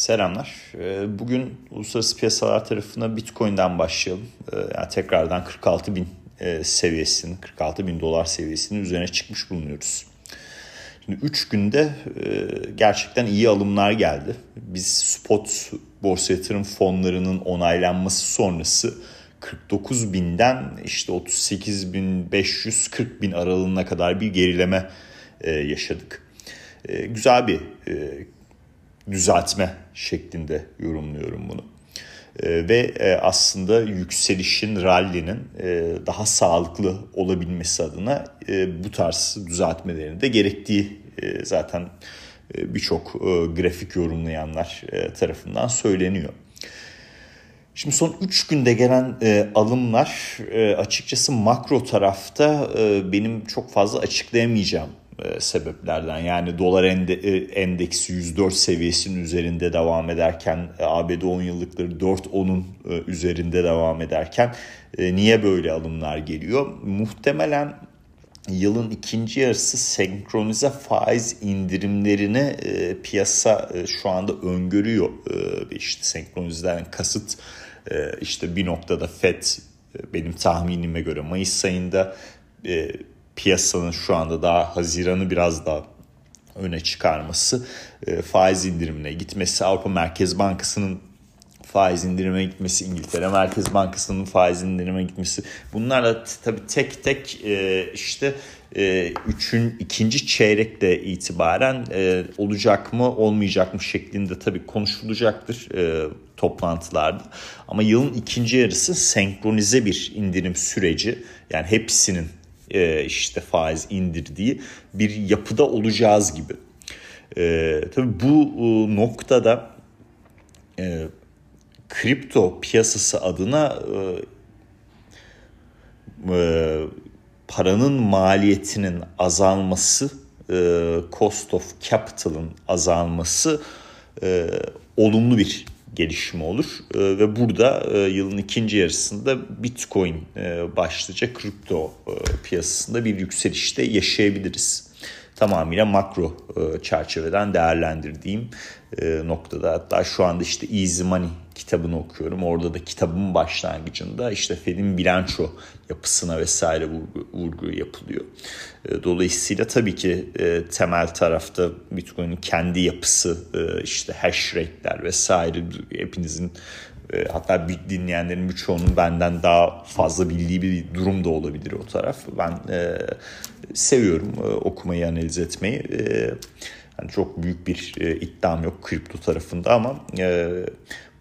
Selamlar. Ee, bugün uluslararası piyasalar tarafına Bitcoin'den başlayalım. Ee, yani tekrardan 46 bin e, seviyesinin, 46 bin dolar seviyesinin üzerine çıkmış bulunuyoruz. Şimdi 3 günde e, gerçekten iyi alımlar geldi. Biz spot borsa yatırım fonlarının onaylanması sonrası 49 binden işte 38 bin 540 bin aralığına kadar bir gerileme e, yaşadık. Güzel bir düzeltme şeklinde yorumluyorum bunu. Ee, ve e, aslında yükselişin, rally'nin e, daha sağlıklı olabilmesi adına e, bu tarz düzeltmelerin de gerektiği zaten birçok grafik yorumlayanlar tarafından söyleniyor. Şimdi son 3 günde gelen e, alımlar e, açıkçası makro tarafta e, benim çok fazla açıklayamayacağım sebeplerden. Yani dolar e, endeksi 104 seviyesinin üzerinde devam ederken e, ABD 10 yıllıkları 4.10'un üzerinde devam ederken niye böyle alımlar geliyor? Muhtemelen yılın ikinci yarısı senkronize faiz indirimlerini e, piyasa e, şu anda öngörüyor. E, işte senkronizeden kasıt e, işte bir noktada FED e, benim tahminime göre Mayıs ayında e, piyasanın şu anda daha Haziran'ı biraz daha öne çıkarması, e, faiz indirimine gitmesi, Avrupa Merkez Bankası'nın faiz indirime gitmesi, İngiltere Merkez Bankası'nın faiz indirime gitmesi. Bunlar da tabii tek tek e, işte e, üçün ikinci çeyrekte itibaren olacak mı olmayacak mı şeklinde tabii konuşulacaktır toplantılarda. Ama yılın ikinci yarısı senkronize bir indirim süreci yani hepsinin e, işte faiz indirdiği bir yapıda olacağız gibi. E, tabii bu e, noktada e, kripto piyasası adına e, e, paranın maliyetinin azalması, e, cost of capital'ın azalması e, olumlu bir gelişme olur. E, ve burada e, yılın ikinci yarısında Bitcoin e, başlıca kripto e, piyasasında bir yükselişte yaşayabiliriz. Tamamıyla makro e, çerçeveden değerlendirdiğim e, noktada. Hatta şu anda işte Easy Money kitabını okuyorum. Orada da kitabın başlangıcında işte Fed'in bilanço yapısına vesaire vurgu, vurgu yapılıyor. E, dolayısıyla tabii ki temel tarafta Bitcoin'in kendi yapısı, işte hash rate'ler vesaire hepinizin e, hatta dinleyenlerin birçoğunun benden daha fazla bildiği bir durum da olabilir o taraf. Ben e, seviyorum e, okumayı, analiz etmeyi. E, yani çok büyük bir e, iddiam yok kripto tarafında ama e,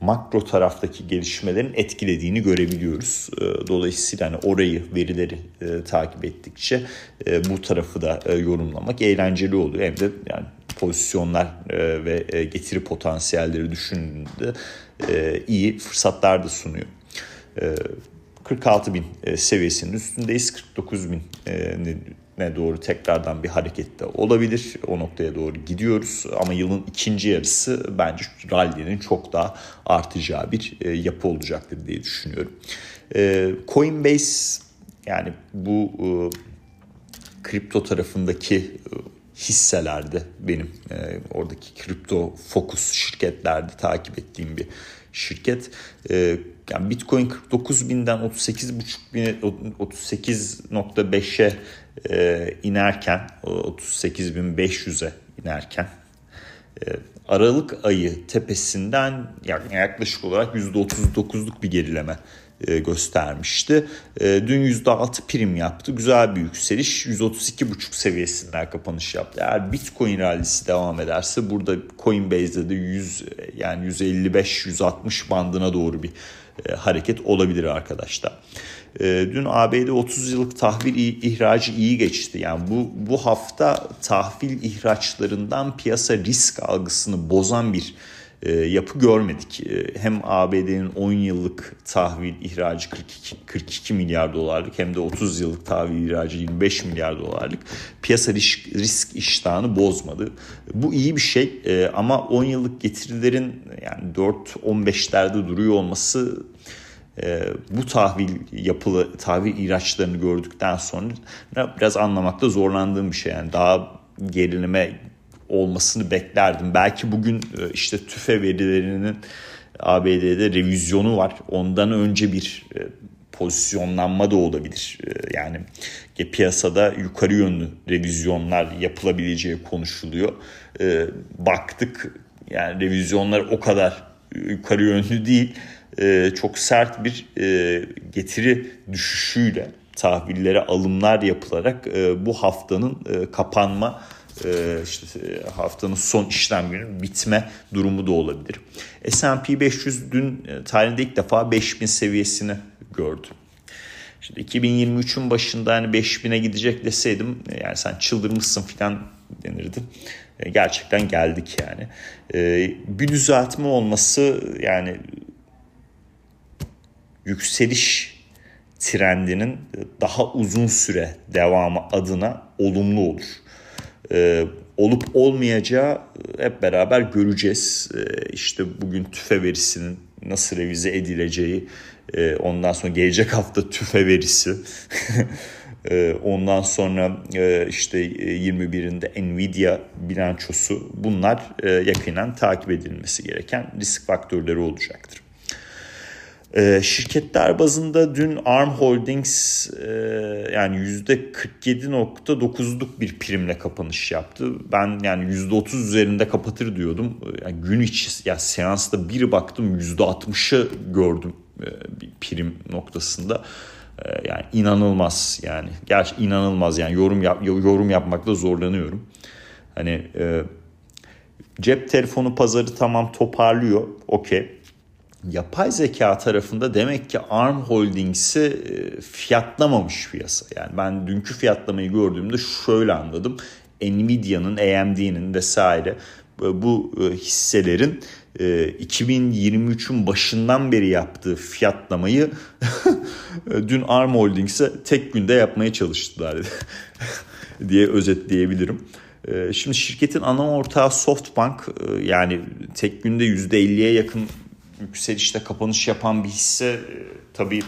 makro taraftaki gelişmelerin etkilediğini görebiliyoruz. E, dolayısıyla hani orayı, verileri e, takip ettikçe e, bu tarafı da e, yorumlamak eğlenceli oluyor. Hem de yani pozisyonlar e, ve e, getiri potansiyelleri düşündüğünde e, iyi fırsatlar da sunuyor. E, 46 bin e, seviyesinin üstündeyiz. 49 bin e, ne doğru tekrardan bir harekette olabilir. O noktaya doğru gidiyoruz. Ama yılın ikinci yarısı bence rally'nin çok daha artacağı bir e, yapı olacaktır diye düşünüyorum. E, Coinbase yani bu e, kripto tarafındaki hisselerde benim oradaki kripto fokus şirketlerde takip ettiğim bir şirket. yani Bitcoin 49 binden 38 buçuk 38.5'e e, inerken 38.500'e inerken e, Aralık ayı tepesinden yaklaşık olarak %39'luk bir gerileme e, göstermişti. E, dün %6 prim yaptı. Güzel bir yükseliş. 132.5 seviyesinden kapanış yaptı. Eğer Bitcoin rallisi devam ederse burada Coinbase'de de 100 yani 155-160 bandına doğru bir e, hareket olabilir arkadaşlar. E, dün ABD 30 yıllık tahvil ihracı iyi geçti. Yani bu bu hafta tahvil ihraçlarından piyasa risk algısını bozan bir e, yapı görmedik. E, hem ABD'nin 10 yıllık tahvil ihracı 42, 42 milyar dolarlık hem de 30 yıllık tahvil ihracı 25 milyar dolarlık piyasa risk, risk iştahını bozmadı. Bu iyi bir şey e, ama 10 yıllık getirilerin yani 4-15'lerde duruyor olması bu tahvil yapılı tahvil ihraçlarını gördükten sonra biraz anlamakta zorlandığım bir şey. Yani daha gerilime olmasını beklerdim. Belki bugün e, işte tüfe verilerinin ABD'de revizyonu var. Ondan önce bir e, pozisyonlanma da olabilir. E, yani piyasada yukarı yönlü revizyonlar yapılabileceği konuşuluyor. E, baktık yani revizyonlar o kadar yukarı yönlü değil. E, çok sert bir e, getiri düşüşüyle tahvillere alımlar yapılarak e, bu haftanın e, kapanma e, işte e, haftanın son işlem günü bitme durumu da olabilir. S&P 500 dün e, tarihinde ilk defa 5000 seviyesini gördü. Şimdi 2023'ün başında hani 5000'e gidecek deseydim yani sen çıldırmışsın filan denirdi. Gerçekten geldik yani. Bir düzeltme olması yani yükseliş trendinin daha uzun süre devamı adına olumlu olur. Ee, olup olmayacağı hep beraber göreceğiz. Ee, işte bugün tüfe verisinin nasıl revize edileceği, e, ondan sonra gelecek hafta tüfe verisi, e, ondan sonra e, işte 21'inde Nvidia bilançosu bunlar e, yakinen takip edilmesi gereken risk faktörleri olacaktır. E, şirketler bazında dün Arm Holdings e, yani %47.9'luk bir primle kapanış yaptı. Ben yani %30 üzerinde kapatır diyordum. Yani gün içi ya seansta bir baktım %60'ı gördüm e, bir prim noktasında. E, yani inanılmaz yani. Gerçi inanılmaz yani yorum yap, yorum yapmakta zorlanıyorum. Hani cep telefonu pazarı tamam toparlıyor. Okey yapay zeka tarafında demek ki ARM Holdings'i e, fiyatlamamış piyasa. Yani ben dünkü fiyatlamayı gördüğümde şöyle anladım. Nvidia'nın, AMD'nin vesaire e, bu e, hisselerin 2023'ün başından beri yaptığı fiyatlamayı dün ARM Holdings'e tek günde yapmaya çalıştılar diye özetleyebilirim. Şimdi şirketin ana ortağı Softbank yani tek günde %50'ye yakın yükselişte kapanış yapan bir hisse e, tabii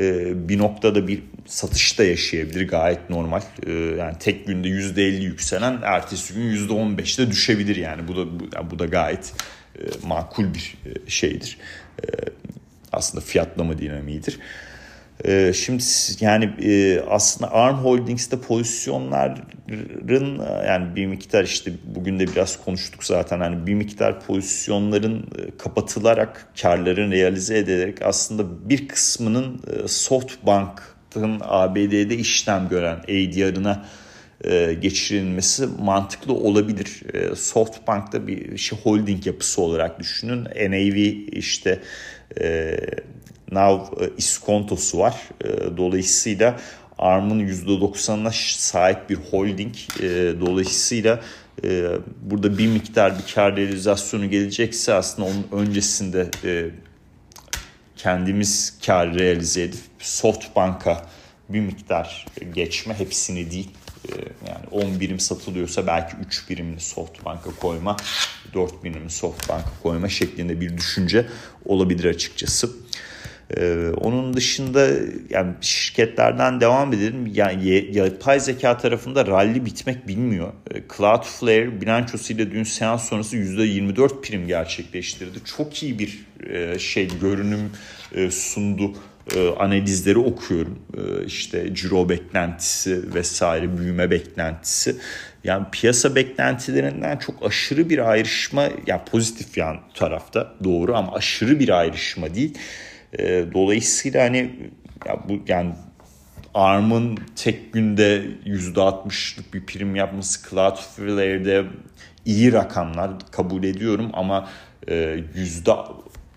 e, bir noktada bir satış da yaşayabilir gayet normal. E, yani tek günde %50 yükselen ertesi gün %15'te düşebilir yani bu da bu, da gayet makul bir şeydir. Aslında fiyatlama dinamiğidir. Ee, şimdi yani e, aslında Arm Holdings'te pozisyonların e, yani bir miktar işte bugün de biraz konuştuk zaten hani bir miktar pozisyonların e, kapatılarak karların realize edilerek aslında bir kısmının Softbank'ın ABD'de işlem gören ADR'ına geçirilmesi mantıklı olabilir. Softbank'ta bir şey holding yapısı olarak düşünün. NAV işte Now e, iskontosu var. E, dolayısıyla ARM'ın %90'ına sahip bir holding. E, dolayısıyla burada bir miktar bir kar realizasyonu gelecekse aslında onun öncesinde kendimiz kar realize edip Softbank'a bir miktar geçme hepsini değil yani 10 birim satılıyorsa belki 3 birimini Softbank'a koyma 4 birimini Softbank'a koyma şeklinde bir düşünce olabilir açıkçası. Ee, onun dışında yani şirketlerden devam edelim. Yani yapay zeka tarafında rally bitmek bilmiyor. Ee, Cloudflare bilançosuyla dün seans sonrası %24 prim gerçekleştirdi. Çok iyi bir e, şey görünüm e, sundu. E, analizleri okuyorum. E, işte ciro beklentisi vesaire büyüme beklentisi. Yani piyasa beklentilerinden çok aşırı bir ayrışma yani pozitif yan tarafta doğru ama aşırı bir ayrışma değil. E, dolayısıyla hani ya bu yani ARM'ın tek günde %60'lık bir prim yapması Cloudflare'de iyi rakamlar kabul ediyorum ama e,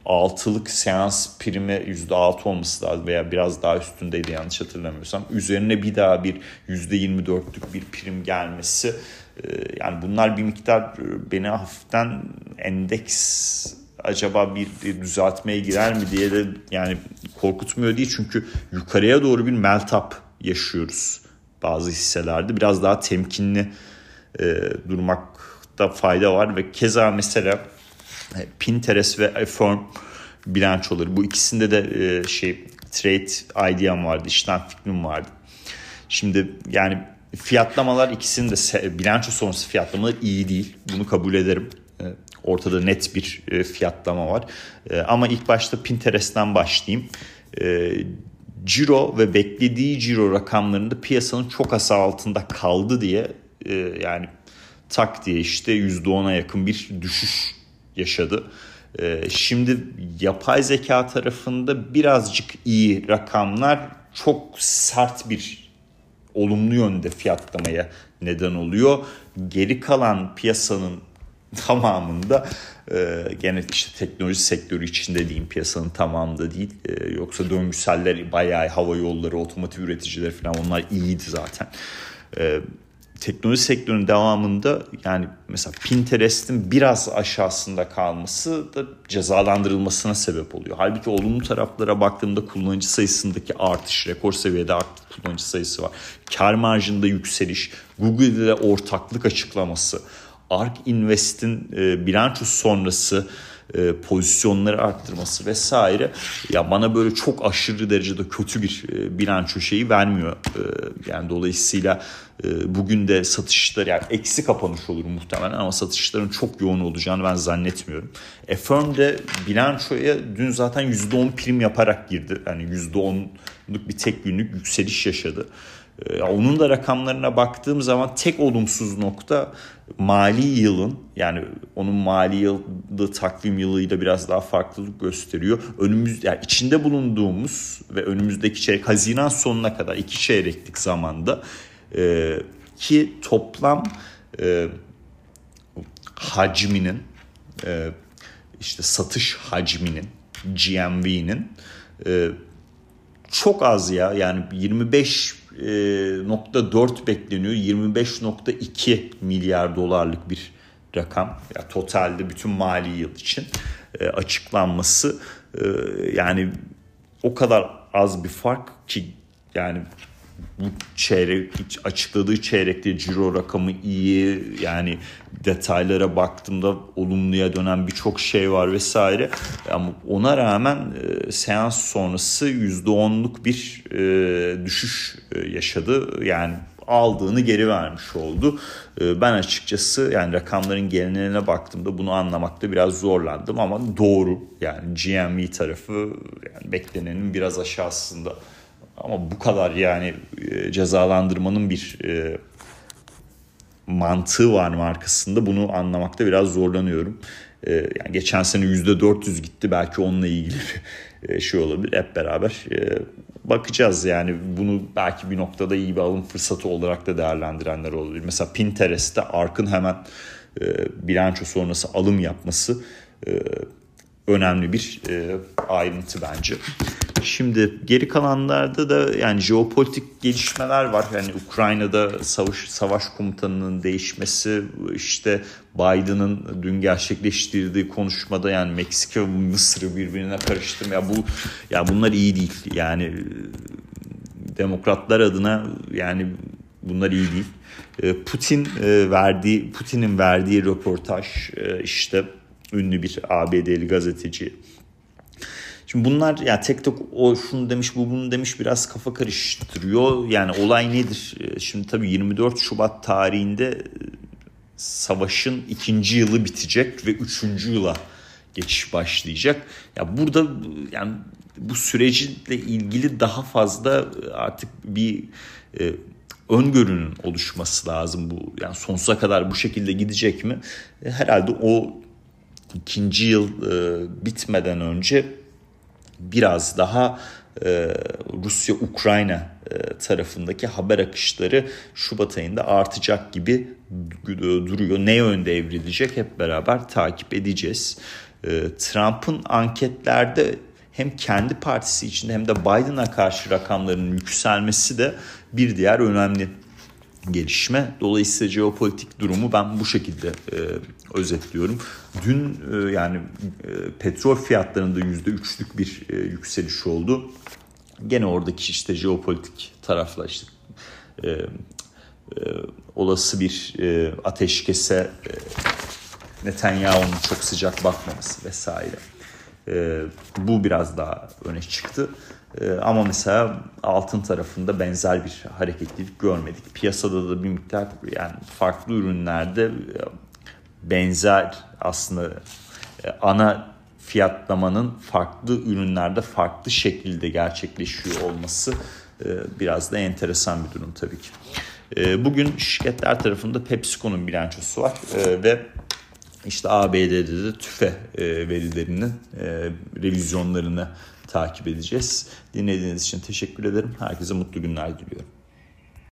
%6'lık seans primi %6 olması lazım veya biraz daha üstündeydi yanlış hatırlamıyorsam. Üzerine bir daha bir %24'lük bir prim gelmesi e, yani bunlar bir miktar beni hafiften endeks acaba bir, bir düzeltmeye girer mi diye de yani korkutmuyor değil çünkü yukarıya doğru bir melt up yaşıyoruz bazı hisselerde. Biraz daha temkinli e, durmakta fayda var ve keza mesela e, Pinterest ve Affirm bilançoları bu ikisinde de e, şey trade ideam vardı, işlem fikrim vardı. Şimdi yani fiyatlamalar ikisinin de bilanço sonrası fiyatlamalar iyi değil. Bunu kabul ederim. E, ortada net bir e, fiyatlama var. E, ama ilk başta Pinterest'ten başlayayım. Ciro ve beklediği ciro rakamlarında piyasanın çok asa altında kaldı diye yani tak diye işte %10'a yakın bir düşüş yaşadı. Şimdi yapay zeka tarafında birazcık iyi rakamlar çok sert bir olumlu yönde fiyatlamaya neden oluyor. Geri kalan piyasanın tamamında e, gene işte teknoloji sektörü içinde diyeyim piyasanın tamamında değil. E, yoksa döngüseller bayağı hava yolları, otomotiv üreticileri falan onlar iyiydi zaten. E, teknoloji sektörünün devamında yani mesela Pinterest'in biraz aşağısında kalması da cezalandırılmasına sebep oluyor. Halbuki olumlu taraflara baktığımda kullanıcı sayısındaki artış, rekor seviyede aktif kullanıcı sayısı var. Kar marjında yükseliş, Google ile ortaklık açıklaması, ARK Invest'in e, bilanço sonrası e, pozisyonları arttırması vesaire ya bana böyle çok aşırı derecede kötü bir e, bilanço şeyi vermiyor. E, yani dolayısıyla e, bugün de satışlar yani eksi kapanış olur muhtemelen ama satışların çok yoğun olacağını ben zannetmiyorum. Affirm de bilançoya dün zaten %10 prim yaparak girdi. Yani %10'luk bir tek günlük yükseliş yaşadı. E, onun da rakamlarına baktığım zaman tek olumsuz nokta mali yılın yani onun mali yılı takvim yılıyla biraz daha farklılık gösteriyor. Önümüz yani içinde bulunduğumuz ve önümüzdeki çeyrek Haziran sonuna kadar iki çeyreklik zamanda e, ki toplam e, hacminin e, işte satış hacminin GMV'nin e, çok az ya yani 25 25.4 bekleniyor. 25.2 milyar dolarlık bir rakam. Yani totalde bütün mali yıl için e, açıklanması e, yani o kadar az bir fark ki yani bu çeyrek açıkladığı çeyrekte ciro rakamı iyi yani detaylara baktığımda olumluya dönen birçok şey var vesaire ama ona rağmen e, seans sonrası %10'luk bir e, düşüş e, yaşadı yani aldığını geri vermiş oldu. E, ben açıkçası yani rakamların geneline baktığımda bunu anlamakta biraz zorlandım ama doğru yani GMV tarafı yani beklenenin biraz aşağısında. Ama bu kadar yani e, cezalandırmanın bir e, mantığı var mı arkasında bunu anlamakta biraz zorlanıyorum. E, yani geçen sene %400 gitti belki onunla ilgili bir e, şey olabilir. Hep beraber e, bakacağız yani bunu belki bir noktada iyi bir alım fırsatı olarak da değerlendirenler olabilir. Mesela Pinterest'te Ark'ın hemen e, bilanço sonrası alım yapması e, önemli bir e, ayrıntı bence. Şimdi geri kalanlarda da yani jeopolitik gelişmeler var. Yani Ukrayna'da savaş, savaş komutanının değişmesi, işte Biden'ın dün gerçekleştirdiği konuşmada yani Meksika ve Mısır'ı birbirine karıştırma. Ya bu ya bunlar iyi değil. Yani e, demokratlar adına yani bunlar iyi değil. E, Putin e, verdiği Putin'in verdiği röportaj işte ünlü bir ABD'li gazeteci Şimdi bunlar ya tek tek o şunu demiş bu bunu demiş biraz kafa karıştırıyor. Yani olay nedir? Ee, şimdi tabii 24 Şubat tarihinde e, savaşın ikinci yılı bitecek ve üçüncü yıla geçiş başlayacak. Ya burada yani bu sürecinle ilgili daha fazla artık bir e, öngörünün oluşması lazım bu. Yani sonsuza kadar bu şekilde gidecek mi? E, herhalde o ikinci yıl e, bitmeden önce biraz daha e, Rusya-Ukrayna e, tarafındaki haber akışları Şubat ayında artacak gibi duruyor. Ne yönde evrilecek hep beraber takip edeceğiz. E, Trump'ın anketlerde hem kendi partisi içinde hem de Biden'a karşı rakamlarının yükselmesi de bir diğer önemli gelişme. Dolayısıyla jeopolitik durumu ben bu şekilde e, özetliyorum. Dün e, yani e, petrol fiyatlarında %3'lük bir e, yükseliş oldu. Gene oradaki işte jeopolitik tarafla işte e, e, olası bir e, ateşkese e, Netanyahu'nun çok sıcak bakmaması vesaire. E, bu biraz daha öne çıktı. E, ama mesela altın tarafında benzer bir hareketlilik görmedik. Piyasada da bir miktar yani farklı ürünlerde e, benzer aslında e, ana fiyatlamanın farklı ürünlerde farklı şekilde gerçekleşiyor olması e, biraz da enteresan bir durum tabii ki. Bugün şirketler tarafında PepsiCo'nun bilançosu var ve işte ABD'de de tüfe verilerinin revizyonlarını takip edeceğiz. Dinlediğiniz için teşekkür ederim. Herkese mutlu günler diliyorum.